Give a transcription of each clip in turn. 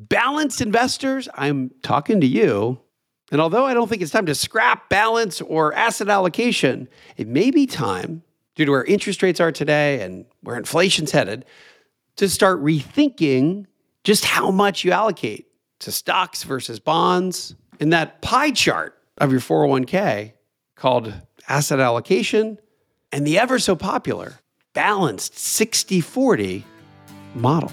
Balanced investors, I'm talking to you. And although I don't think it's time to scrap balance or asset allocation, it may be time, due to where interest rates are today and where inflation's headed, to start rethinking just how much you allocate to stocks versus bonds. In that pie chart of your 401k called asset allocation and the ever so popular balanced 60 40 model.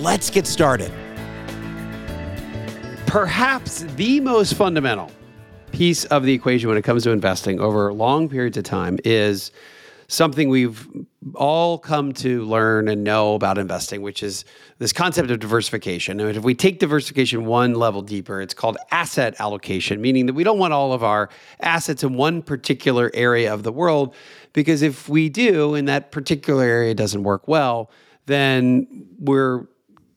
Let's get started. Perhaps the most fundamental piece of the equation when it comes to investing over long periods of time is something we've all come to learn and know about investing, which is this concept of diversification. And if we take diversification one level deeper, it's called asset allocation, meaning that we don't want all of our assets in one particular area of the world, because if we do and that particular area doesn't work well, then we're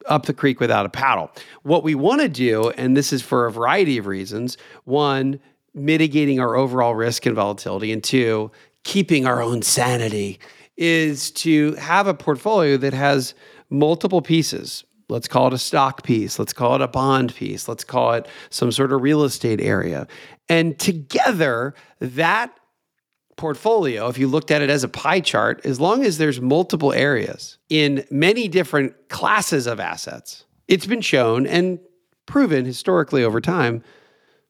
up the creek without a paddle. What we want to do, and this is for a variety of reasons one, mitigating our overall risk and volatility, and two, keeping our own sanity, is to have a portfolio that has multiple pieces. Let's call it a stock piece. Let's call it a bond piece. Let's call it some sort of real estate area. And together, that portfolio, if you looked at it as a pie chart, as long as there's multiple areas in many different classes of assets, it's been shown and proven historically over time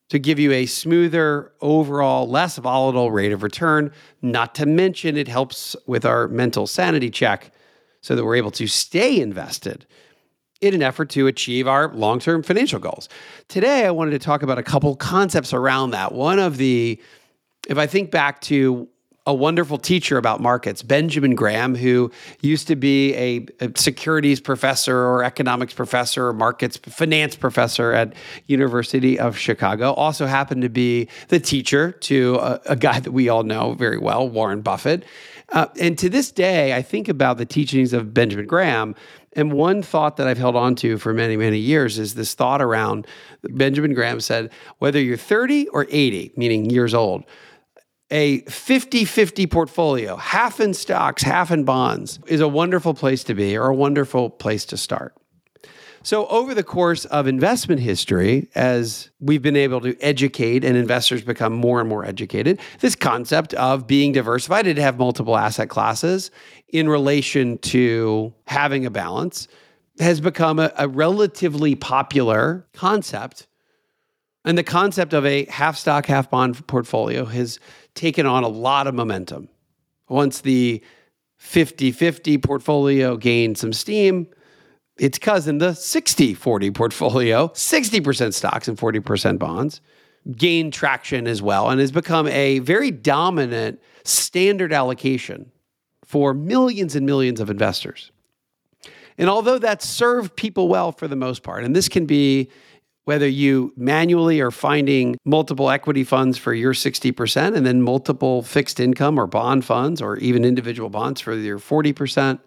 to give you a smoother, overall, less volatile rate of return. Not to mention, it helps with our mental sanity check so that we're able to stay invested in an effort to achieve our long term financial goals. Today, I wanted to talk about a couple concepts around that. One of the if I think back to a wonderful teacher about markets, Benjamin Graham, who used to be a, a, securities professor or economics professor or markets finance professor at University of Chicago, also happened to be the teacher to a, a guy that we all know very well, Warren Buffett. Uh, and to this day, I think about the teachings of Benjamin Graham. And one thought that I've held on to for many, many years is this thought around Benjamin Graham said, whether you're 30 or 80, meaning years old, a 50 50 portfolio, half in stocks, half in bonds, is a wonderful place to be or a wonderful place to start. So, over the course of investment history, as we've been able to educate and investors become more and more educated, this concept of being diversified and have multiple asset classes in relation to having a balance has become a, a relatively popular concept. And the concept of a half stock, half bond portfolio has taken on a lot of momentum. Once the 50 50 portfolio gained some steam, its cousin, the 60 40 portfolio, 60% stocks and 40% bonds, gained traction as well and has become a very dominant standard allocation for millions and millions of investors. And although that served people well for the most part, and this can be whether you manually are finding multiple equity funds for your 60% and then multiple fixed income or bond funds or even individual bonds for your 40%,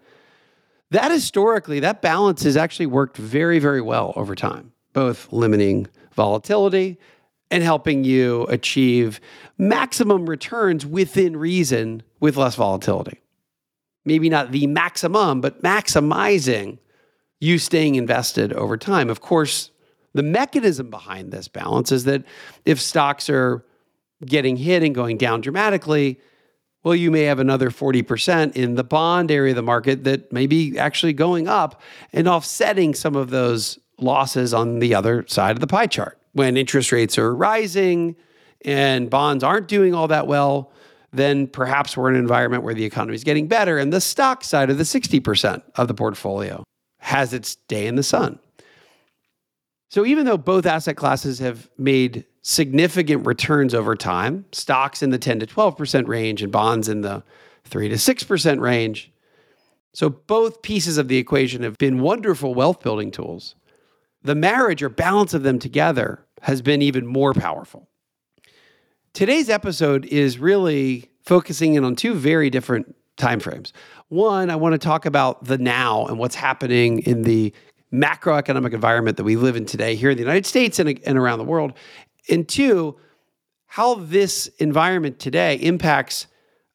that historically, that balance has actually worked very, very well over time, both limiting volatility and helping you achieve maximum returns within reason with less volatility. Maybe not the maximum, but maximizing you staying invested over time. Of course, the mechanism behind this balance is that if stocks are getting hit and going down dramatically, well, you may have another 40% in the bond area of the market that may be actually going up and offsetting some of those losses on the other side of the pie chart. When interest rates are rising and bonds aren't doing all that well, then perhaps we're in an environment where the economy is getting better and the stock side of the 60% of the portfolio has its day in the sun. So even though both asset classes have made significant returns over time, stocks in the 10 to 12% range and bonds in the 3 to 6% range. So both pieces of the equation have been wonderful wealth building tools. The marriage or balance of them together has been even more powerful. Today's episode is really focusing in on two very different timeframes. One, I want to talk about the now and what's happening in the macroeconomic environment that we live in today here in the United States and, and around the world. And two, how this environment today impacts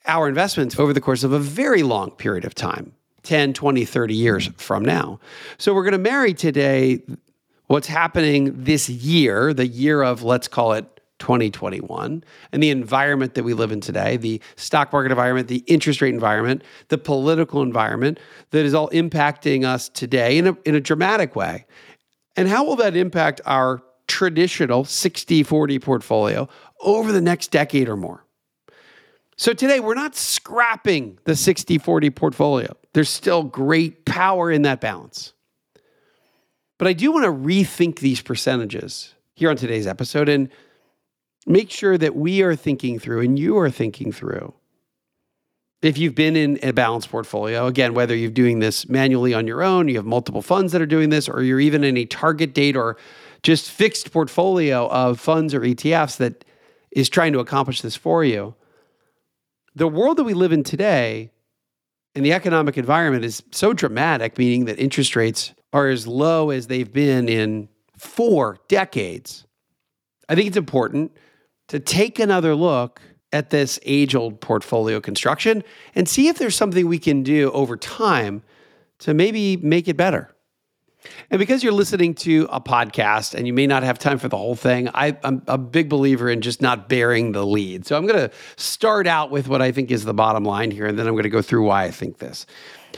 our investments over the course of a very long period of time 10, 20, 30 years from now. So we're going to marry today what's happening this year, the year of, let's call it 2021 and the environment that we live in today, the stock market environment, the interest rate environment, the political environment that is all impacting us today in a, in a dramatic way. And how will that impact our traditional 60 40 portfolio over the next decade or more? So today we're not scrapping the 60 40 portfolio. There's still great power in that balance. But I do want to rethink these percentages here on today's episode and make sure that we are thinking through and you are thinking through. If you've been in a balanced portfolio, again, whether you're doing this manually on your own, you have multiple funds that are doing this, or you're even in a target date or just fixed portfolio of funds or ETFs that is trying to accomplish this for you. The world that we live in today and the economic environment is so dramatic, meaning that interest rates are as low as they've been in four decades. I think it's important to take another look at this age old portfolio construction and see if there's something we can do over time to maybe make it better. And because you're listening to a podcast and you may not have time for the whole thing, I, am a big believer in just not bearing the lead. So I'm going to start out with what I think is the bottom line here, and then I'm going to go through why I think this.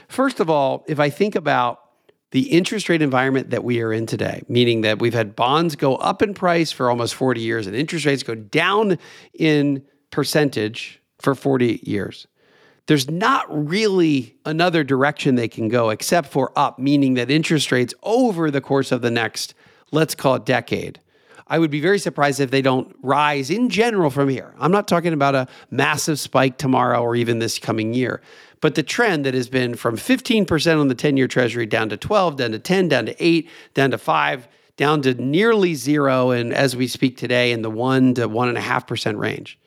First of all, if I think about the interest rate environment that we are in today, meaning that we've had bonds go up in price for almost 40 years and interest rates go down in percentage for 40 years. There's not really another direction they can go except for up, meaning that interest rates over the course of the next, let's call it decade, I would be very surprised if they don't rise in general from here. I'm not talking about a massive spike tomorrow or even this coming year, but the trend that has been from 15% on the 10 year treasury down to 12, down to 10, down to 8, down to 5, down to nearly zero, and as we speak today, in the 1 to 1.5% range.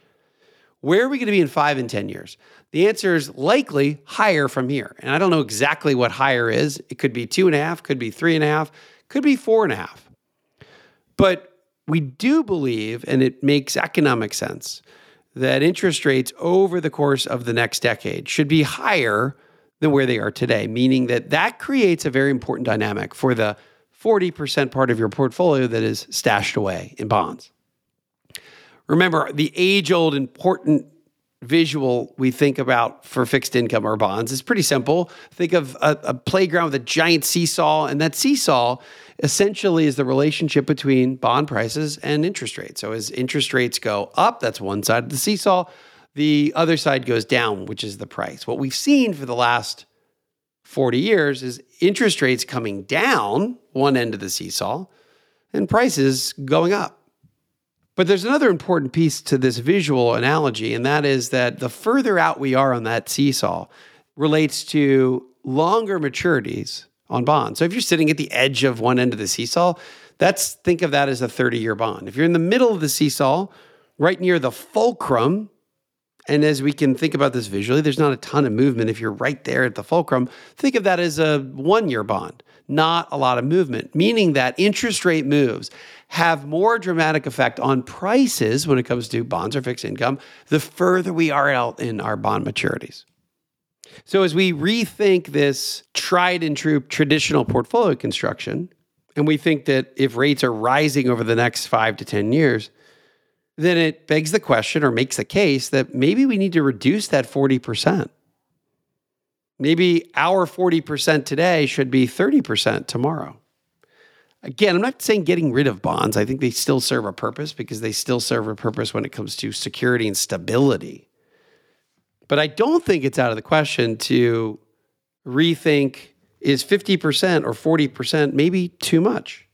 Where are we going to be in five and 10 years? The answer is likely higher from here. And I don't know exactly what higher is. It could be two and a half, could be three and a half, could be four and a half. But we do believe, and it makes economic sense, that interest rates over the course of the next decade should be higher than where they are today, meaning that that creates a very important dynamic for the 40% part of your portfolio that is stashed away in bonds. Remember, the age old important visual we think about for fixed income or bonds is pretty simple. Think of a, a playground with a giant seesaw, and that seesaw essentially is the relationship between bond prices and interest rates. So as interest rates go up, that's one side of the seesaw. The other side goes down, which is the price. What we've seen for the last 40 years is interest rates coming down, one end of the seesaw, and prices going up. But there's another important piece to this visual analogy, and that is that the further out we are on that seesaw relates to longer maturities on bonds. So if you're sitting at the edge of one end of the seesaw, that's think of that as a 30 year bond. If you're in the middle of the seesaw, right near the fulcrum, and as we can think about this visually, there's not a ton of movement. If you're right there at the fulcrum, think of that as a one year bond, not a lot of movement, meaning that interest rate moves have more dramatic effect on prices when it comes to bonds or fixed income the further we are out in our bond maturities. So, as we rethink this tried and true traditional portfolio construction, and we think that if rates are rising over the next five to 10 years, then it begs the question or makes the case that maybe we need to reduce that 40%. Maybe our 40% today should be 30% tomorrow. Again, I'm not saying getting rid of bonds. I think they still serve a purpose because they still serve a purpose when it comes to security and stability. But I don't think it's out of the question to rethink is 50% or 40% maybe too much?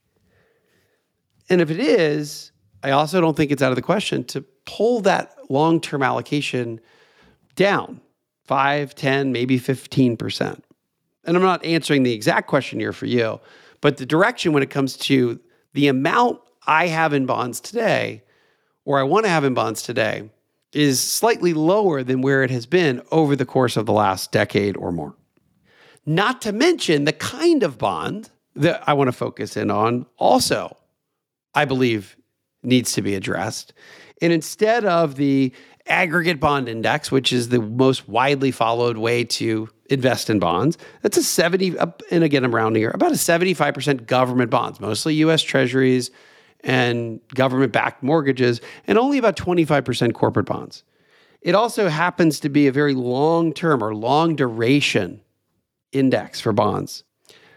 And if it is, I also don't think it's out of the question to pull that long term allocation down 5, 10, maybe 15%. And I'm not answering the exact question here for you, but the direction when it comes to the amount I have in bonds today, or I want to have in bonds today, is slightly lower than where it has been over the course of the last decade or more. Not to mention the kind of bond that I want to focus in on also, I believe, needs to be addressed. And instead of the aggregate bond index, which is the most widely followed way to invest in bonds, that's a 70, and again, I'm rounding here, about a 75% government bonds, mostly US treasuries and government backed mortgages, and only about 25% corporate bonds. It also happens to be a very long term or long duration index for bonds.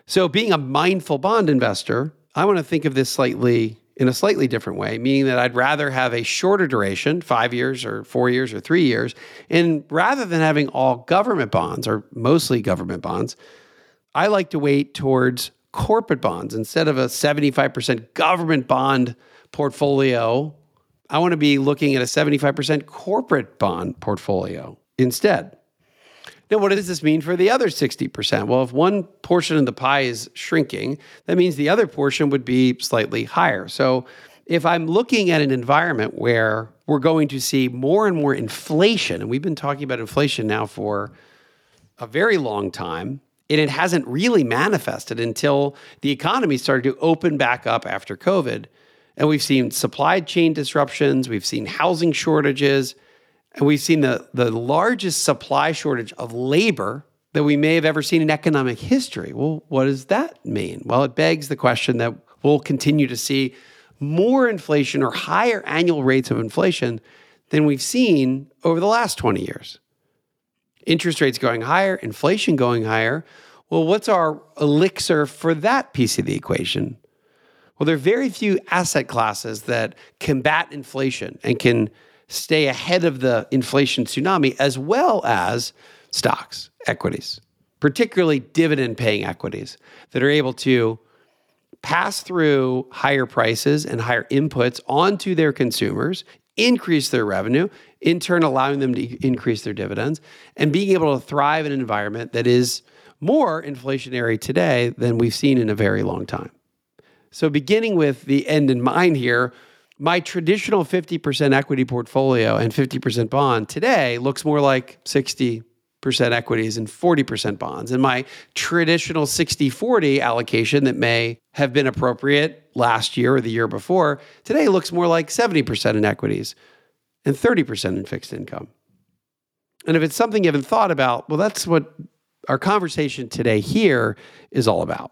So, being a mindful bond investor, I want to think of this slightly in a slightly different way, meaning that I'd rather have a shorter duration, five years or four years or three years. And rather than having all government bonds or mostly government bonds, I like to weight towards corporate bonds instead of a 75% government bond portfolio. I want to be looking at a 75% corporate bond portfolio instead. Now, what does this mean for the other 60%? Well, if one portion of the pie is shrinking, that means the other portion would be slightly higher. So, if I'm looking at an environment where we're going to see more and more inflation, and we've been talking about inflation now for a very long time, and it hasn't really manifested until the economy started to open back up after COVID. And we've seen supply chain disruptions, we've seen housing shortages, and we've seen the, the largest supply shortage of labor that we may have ever seen in economic history. Well, what does that mean? Well, it begs the question that we'll continue to see more inflation or higher annual rates of inflation than we've seen over the last 20 years. Interest rates going higher, inflation going higher. Well, what's our elixir for that piece of the equation? Well, there are very few asset classes that combat inflation and can stay ahead of the inflation tsunami, as well as stocks, equities, particularly dividend paying equities that are able to pass through higher prices and higher inputs onto their consumers, increase their revenue, in turn allowing them to increase their dividends, and being able to thrive in an environment that is more inflationary today than we've seen in a very long time. So, beginning with the end in mind here, my traditional 50% equity portfolio and 50% bond today looks more like 60% equities and 40% bonds. And my traditional 60 40 allocation that may have been appropriate last year or the year before today looks more like 70% in equities and 30% in fixed income. And if it's something you haven't thought about, well, that's what our conversation today here is all about.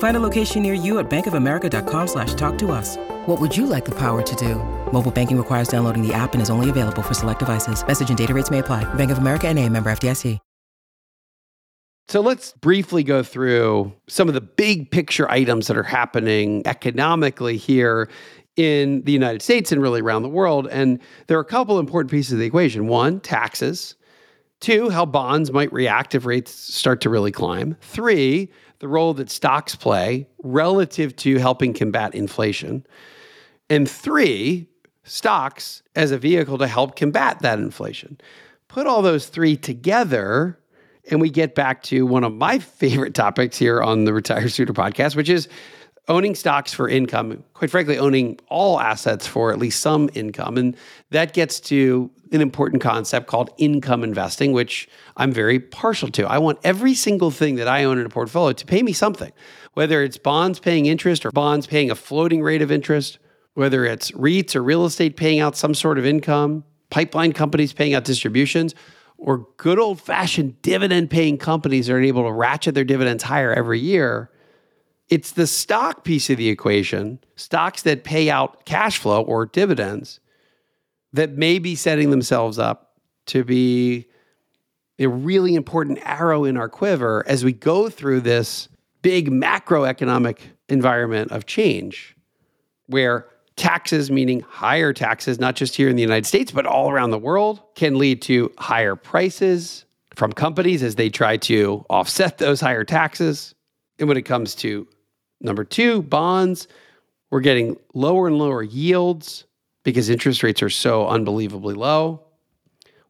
Find a location near you at bankofamerica.com slash talk to us. What would you like the power to do? Mobile banking requires downloading the app and is only available for select devices. Message and data rates may apply. Bank of America and a member FDIC. So let's briefly go through some of the big picture items that are happening economically here in the United States and really around the world. And there are a couple important pieces of the equation. One, taxes. Two, how bonds might react if rates start to really climb. Three, the role that stocks play relative to helping combat inflation. And three, stocks as a vehicle to help combat that inflation. Put all those three together, and we get back to one of my favorite topics here on the Retire Sooner podcast, which is owning stocks for income, quite frankly, owning all assets for at least some income. And that gets to an important concept called income investing, which I'm very partial to. I want every single thing that I own in a portfolio to pay me something, whether it's bonds paying interest or bonds paying a floating rate of interest, whether it's REITs or real estate paying out some sort of income, pipeline companies paying out distributions, or good old fashioned dividend paying companies that are able to ratchet their dividends higher every year. It's the stock piece of the equation, stocks that pay out cash flow or dividends, that may be setting themselves up to be a really important arrow in our quiver as we go through this big macroeconomic environment of change where taxes, meaning higher taxes, not just here in the United States, but all around the world, can lead to higher prices from companies as they try to offset those higher taxes. And when it comes to number two, bonds, we're getting lower and lower yields because interest rates are so unbelievably low.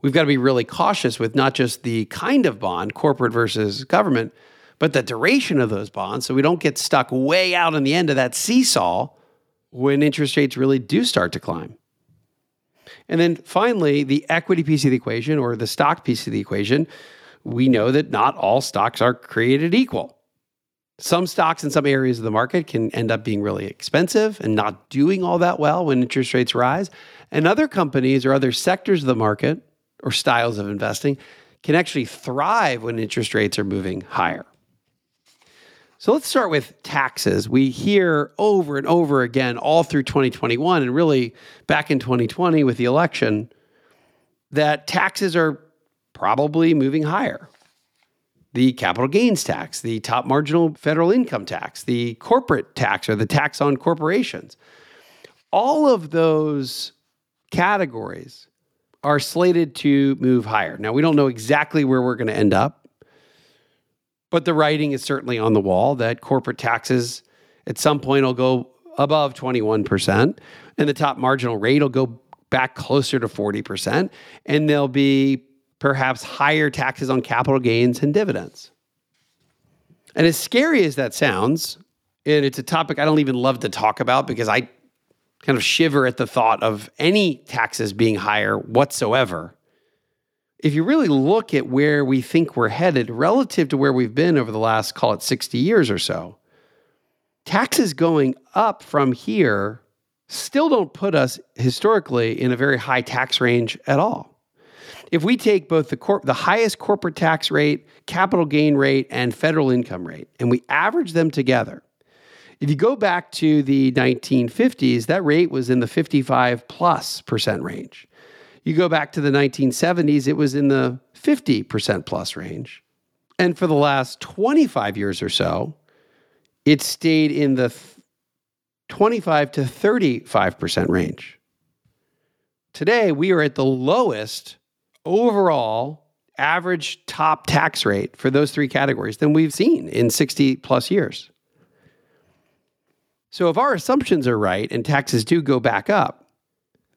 We've got to be really cautious with not just the kind of bond, corporate versus government, but the duration of those bonds so we don't get stuck way out on the end of that seesaw when interest rates really do start to climb. And then finally, the equity piece of the equation or the stock piece of the equation, we know that not all stocks are created equal. Some stocks in some areas of the market can end up being really expensive and not doing all that well when interest rates rise. And other companies or other sectors of the market or styles of investing can actually thrive when interest rates are moving higher. So let's start with taxes. We hear over and over again, all through 2021, and really back in 2020 with the election, that taxes are probably moving higher. The capital gains tax, the top marginal federal income tax, the corporate tax, or the tax on corporations. All of those categories are slated to move higher. Now, we don't know exactly where we're going to end up. But the writing is certainly on the wall that corporate taxes at some point will go above 21%, and the top marginal rate will go back closer to 40%, and there'll be perhaps higher taxes on capital gains and dividends. And as scary as that sounds, and it's a topic I don't even love to talk about because I kind of shiver at the thought of any taxes being higher whatsoever if you really look at where we think we're headed relative to where we've been over the last, call it 60 years or so, taxes going up from here still don't put us historically in a very high tax range at all. If we take both the the highest corporate tax rate, capital gain rate, and federal income rate, and we average them together, if you go back to the 1950s, that rate was in the 55 plus percent range. You go back to the 1970s, it was in the 50% plus range. And for the last 25 years or so, it stayed in the 25 to 35% range. Today, we are at the lowest overall average top tax rate for those three categories than we've seen in 60 plus years. So, if our assumptions are right and taxes do go back up,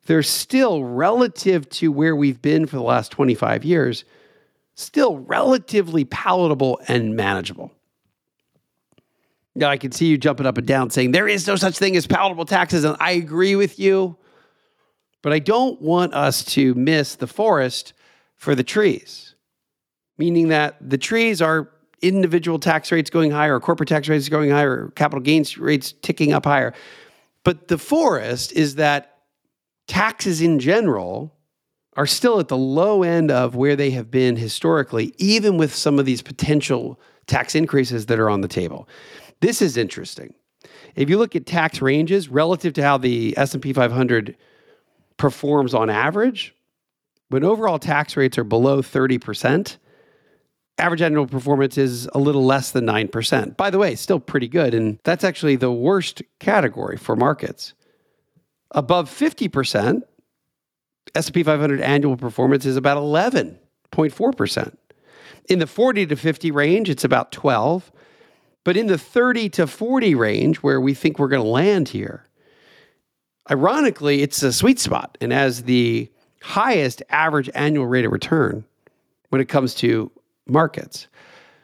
they're still relative to where we've been for the last 25 years, still relatively palatable and manageable. Now, I can see you jumping up and down saying there is no such thing as palatable taxes, and I agree with you. But I don't want us to miss the forest for the trees, meaning that the trees are individual tax rates going higher, or corporate tax rates going higher, or capital gains rates ticking up higher. But the forest is that taxes in general are still at the low end of where they have been historically, even with some of these potential tax increases that are on the table. This is interesting. If you look at tax ranges relative to how the S&P 500 performs on average, when overall tax rates are below 30%, average annual performance is a little less than 9%. By the way, still pretty good and that's actually the worst category for markets. Above 50%, S&P 500 annual performance is about 11.4%. In the 40 to 50 range, it's about 12. But in the 30 to 40 range, where we think we're going to land here, ironically, it's a sweet spot and has the highest average annual rate of return when it comes to markets.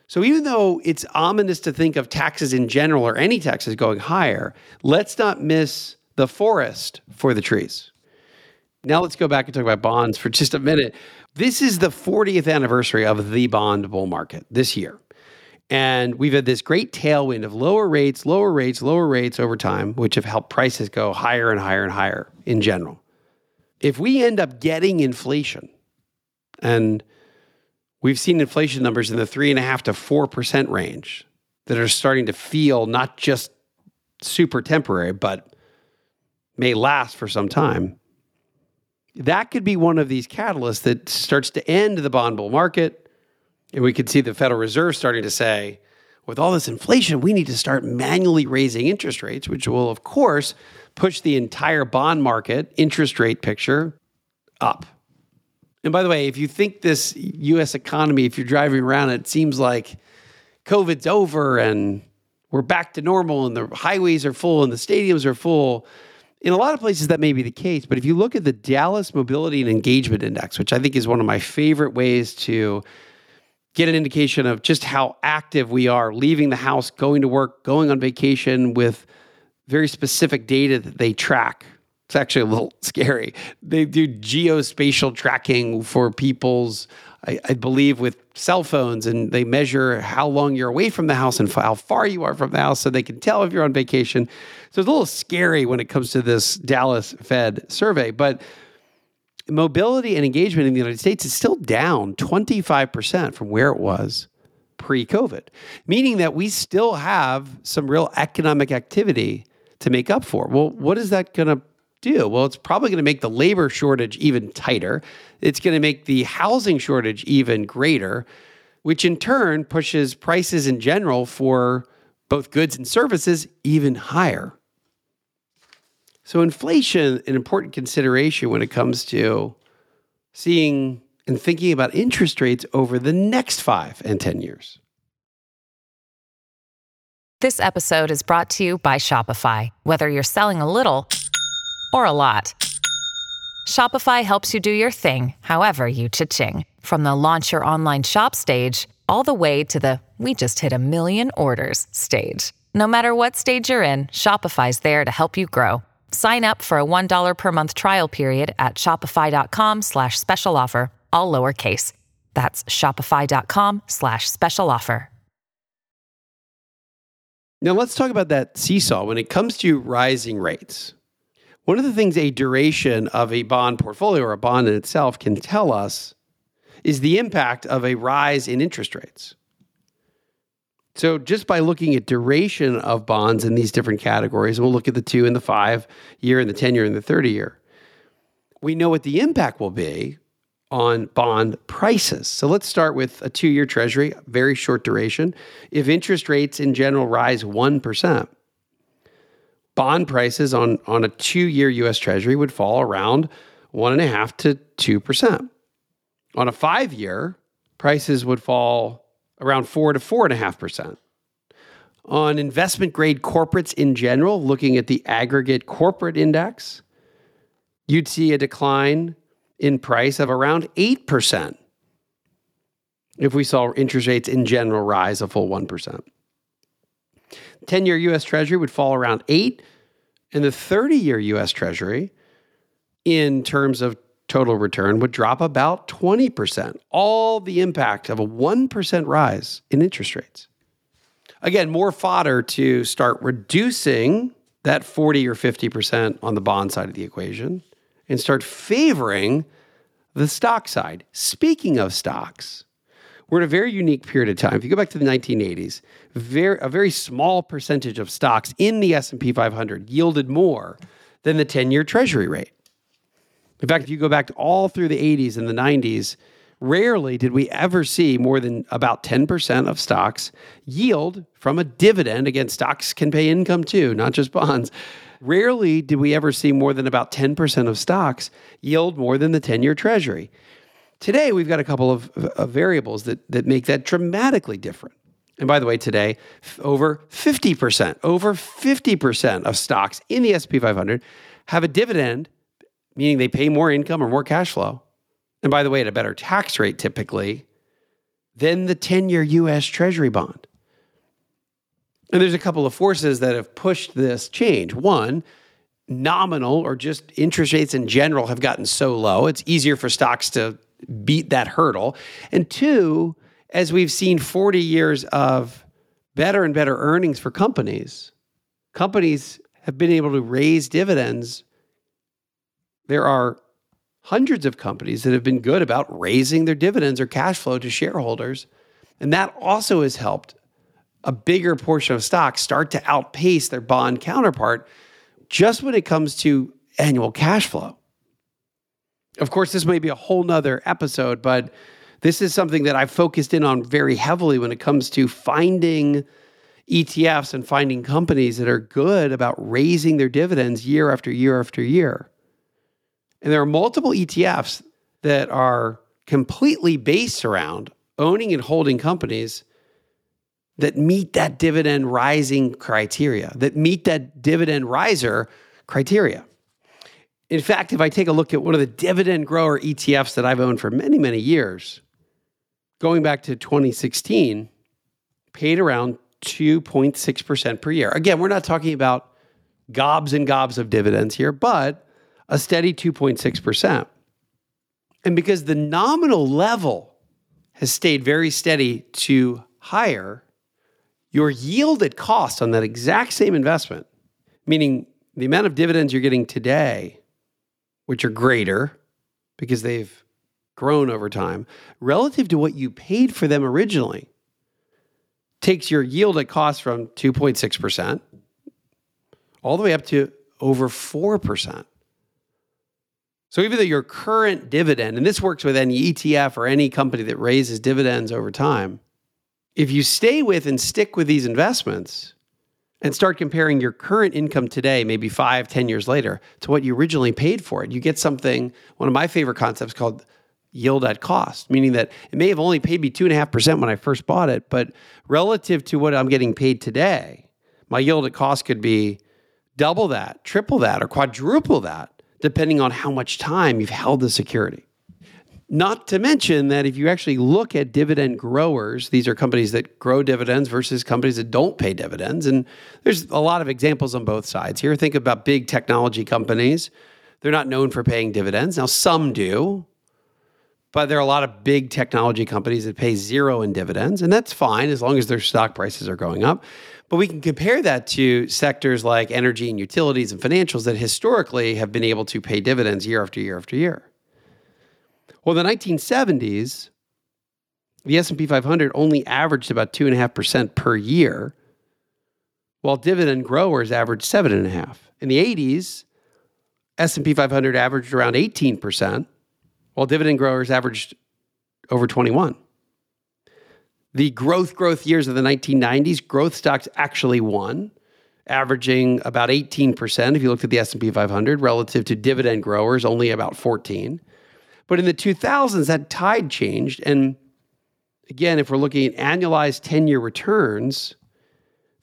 So even though it's ominous to think of taxes in general or any taxes going higher, let's not miss the forest for the trees. Now let's go back and talk about bonds for just a minute. This is the 40th anniversary of the bond bull market this year. And we've had this great tailwind of lower rates, lower rates, lower rates over time, which have helped prices go higher and higher and higher in general. If we end up getting inflation, and we've seen inflation numbers in the three and a half to four percent range that are starting to feel not just super temporary, but may last for some time. That could be one of these catalysts that starts to end the bond bull market. And we could see the Federal Reserve starting to say, with all this inflation, we need to start manually raising interest rates, which will, of course, push the entire bond market interest rate picture up. And by the way, if you think this US economy, if you're driving around, it seems like COVID's over and we're back to normal and the highways are full and the stadiums are full. In a lot of places, that may be the case. But if you look at the Dallas Mobility and Engagement Index, which I think is one of my favorite ways to get an indication of just how active we are leaving the house, going to work, going on vacation with very specific data that they track. It's actually a little scary. They do geospatial tracking for people's, I, I, believe, with cell phones, and they measure how long you're away from the house and how far you are from the house so they can tell if you're on vacation. So it's a little scary when it comes to this Dallas Fed survey. But mobility and engagement in the United States is still down 25% from where it was pre COVID, meaning that we still have some real economic activity to make up for. Well, what is that going to do? Well, it's probably going to make the labor shortage even tighter. It's going to make the housing shortage even greater, which in turn pushes prices in general for both goods and services even higher. So, inflation, an important consideration when it comes to seeing and thinking about interest rates over the next five and 10 years. This episode is brought to you by Shopify. Whether you're selling a little or a lot, Shopify helps you do your thing, however you cha-ching. From the launch your online shop stage, all the way to the we just hit a million orders stage. No matter what stage you're in, Shopify's there to help you grow. Sign up for a $1 per month trial period at shopify.com slash special offer, all lowercase. That's shopify.com slash special offer. Now let's talk about that seesaw when it comes to rising rates. One of the things a duration of a bond portfolio or a bond in itself can tell us is the impact of a rise in interest rates. So just by looking at duration of bonds in these different categories, and we'll look at the two and the five year and the 10 year and the 30 year, we know what the impact will be on bond prices. So let's start with a two year treasury, very short duration. If interest rates in general rise 1%, bond prices on, on a two year US treasury would fall around one and a half to 2%. On a five year, prices would fall around four to four and a half percent. On investment grade corporates in general, looking at the aggregate corporate index, you'd see a decline in price of around 8% if we saw interest rates in general rise a full 1%. 10 year US Treasury would fall around 8 and the 30 year US Treasury in terms of total return would drop about 20%, all the impact of a 1% rise in interest rates. Again, more fodder to start reducing that 40 or 50% on the bond side of the equation and start favoring the stock side. Speaking of stocks, we're in a very unique period of time. If you go back to the 1980s, very, a very small percentage of stocks in the S&P 500 yielded more than the 10-year treasury rate. In fact, if you go back all through the 80s and the 90s, rarely did we ever see more than about 10% of stocks yield from a dividend. Again, stocks can pay income too, not just bonds. Rarely did we ever see more than about 10% of stocks yield more than the 10 year treasury. Today, we've got a couple of, of, variables that, that make that dramatically different. And by the way, today, over 50%, over 50% of stocks in the SP 500 have a dividend meaning they pay more income or more cash flow. And by the way, at a better tax rate typically than the 10 year US Treasury bond. And there's a couple of forces that have pushed this change. One, nominal or just interest rates in general have gotten so low, it's easier for stocks to beat that hurdle. And two, as we've seen 40 years of better and better earnings for companies, companies have been able to raise dividends there are hundreds of companies that have been good about raising their dividends or cash flow to shareholders. And that also has helped a bigger portion of stocks start to outpace their bond counterpart just when it comes to annual cash flow. Of course, this may be a whole nother episode, but this is something that I've focused in on very heavily when it comes to finding ETFs and finding companies that are good about raising their dividends year after year after year. And there are multiple ETFs that are completely based around owning and holding companies that meet that dividend rising criteria, that meet that dividend riser criteria. In fact, if I take a look at one of the dividend grower ETFs that I've owned for many, many years, going back to 2016, paid around 2.6% per year. Again, we're not talking about gobs and gobs of dividends here, but a steady 2.6%. And because the nominal level has stayed very steady to higher, your yield at cost on that exact same investment, meaning the amount of dividends you're getting today, which are greater because they've grown over time, relative to what you paid for them originally, takes your yield at cost from 2.6% all the way up to over 4%. So even though your current dividend, and this works with any ETF or any company that raises dividends over time, if you stay with and stick with these investments and start comparing your current income today, maybe five, ten years later, to what you originally paid for it, you get something, one of my favorite concepts called yield at cost, meaning that it may have only paid me 2.5% when I first bought it, but relative to what I'm getting paid today, my yield at cost could be double that, triple that, or quadruple that depending on how much time you've held the security. Not to mention that if you actually look at dividend growers, these are companies that grow dividends versus companies that don't pay dividends. And there's a lot of examples on both sides here. Think about big technology companies. They're not known for paying dividends. Now, some do, but there are a lot of big technology companies that pay zero in dividends. And that's fine as long as their stock prices are going up. But we can compare that to sectors like energy and utilities and financials that historically have been able to pay dividends year after year after year. Well, in the 1970s, the S&P 500 only averaged about 2.5% per year, while dividend growers averaged 7.5. In the 80s, S&P 500 averaged around 18%, while dividend growers averaged over 21 the growth growth years of the 1990s, growth stocks actually won, averaging about 18% if you looked at the S&P 500 relative to dividend growers only about 14. But in the 2000s that tide changed and again if we're looking at annualized 10-year returns,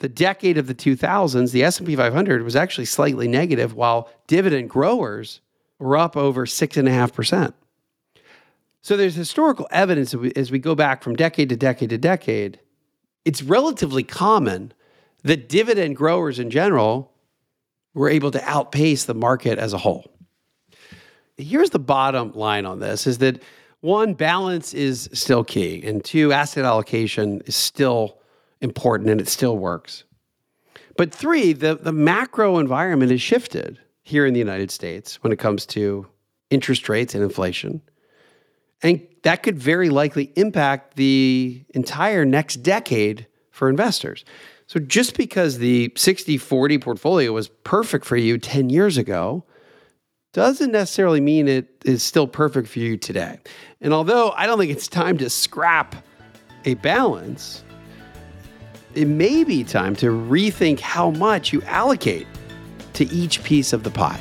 the decade of the 2000s, the S&P 500 was actually slightly negative while dividend growers were up over 6.5%. So there's historical evidence as we go back from decade to decade to decade. It's relatively common that dividend growers in general were able to outpace the market as a whole. Here's the bottom line on this is that one, balance is still key, and two, asset allocation is still important and it still works. But three, the, the macro environment has shifted here in the United States when it comes to interest rates and inflation. And that could very likely impact the entire next decade for investors. So just because the 60 40 portfolio was perfect for you 10 years ago doesn't necessarily mean it is still perfect for you today. And although I don't think it's time to scrap a balance, it may be time to rethink how much you allocate to each piece of the pie.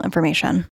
information.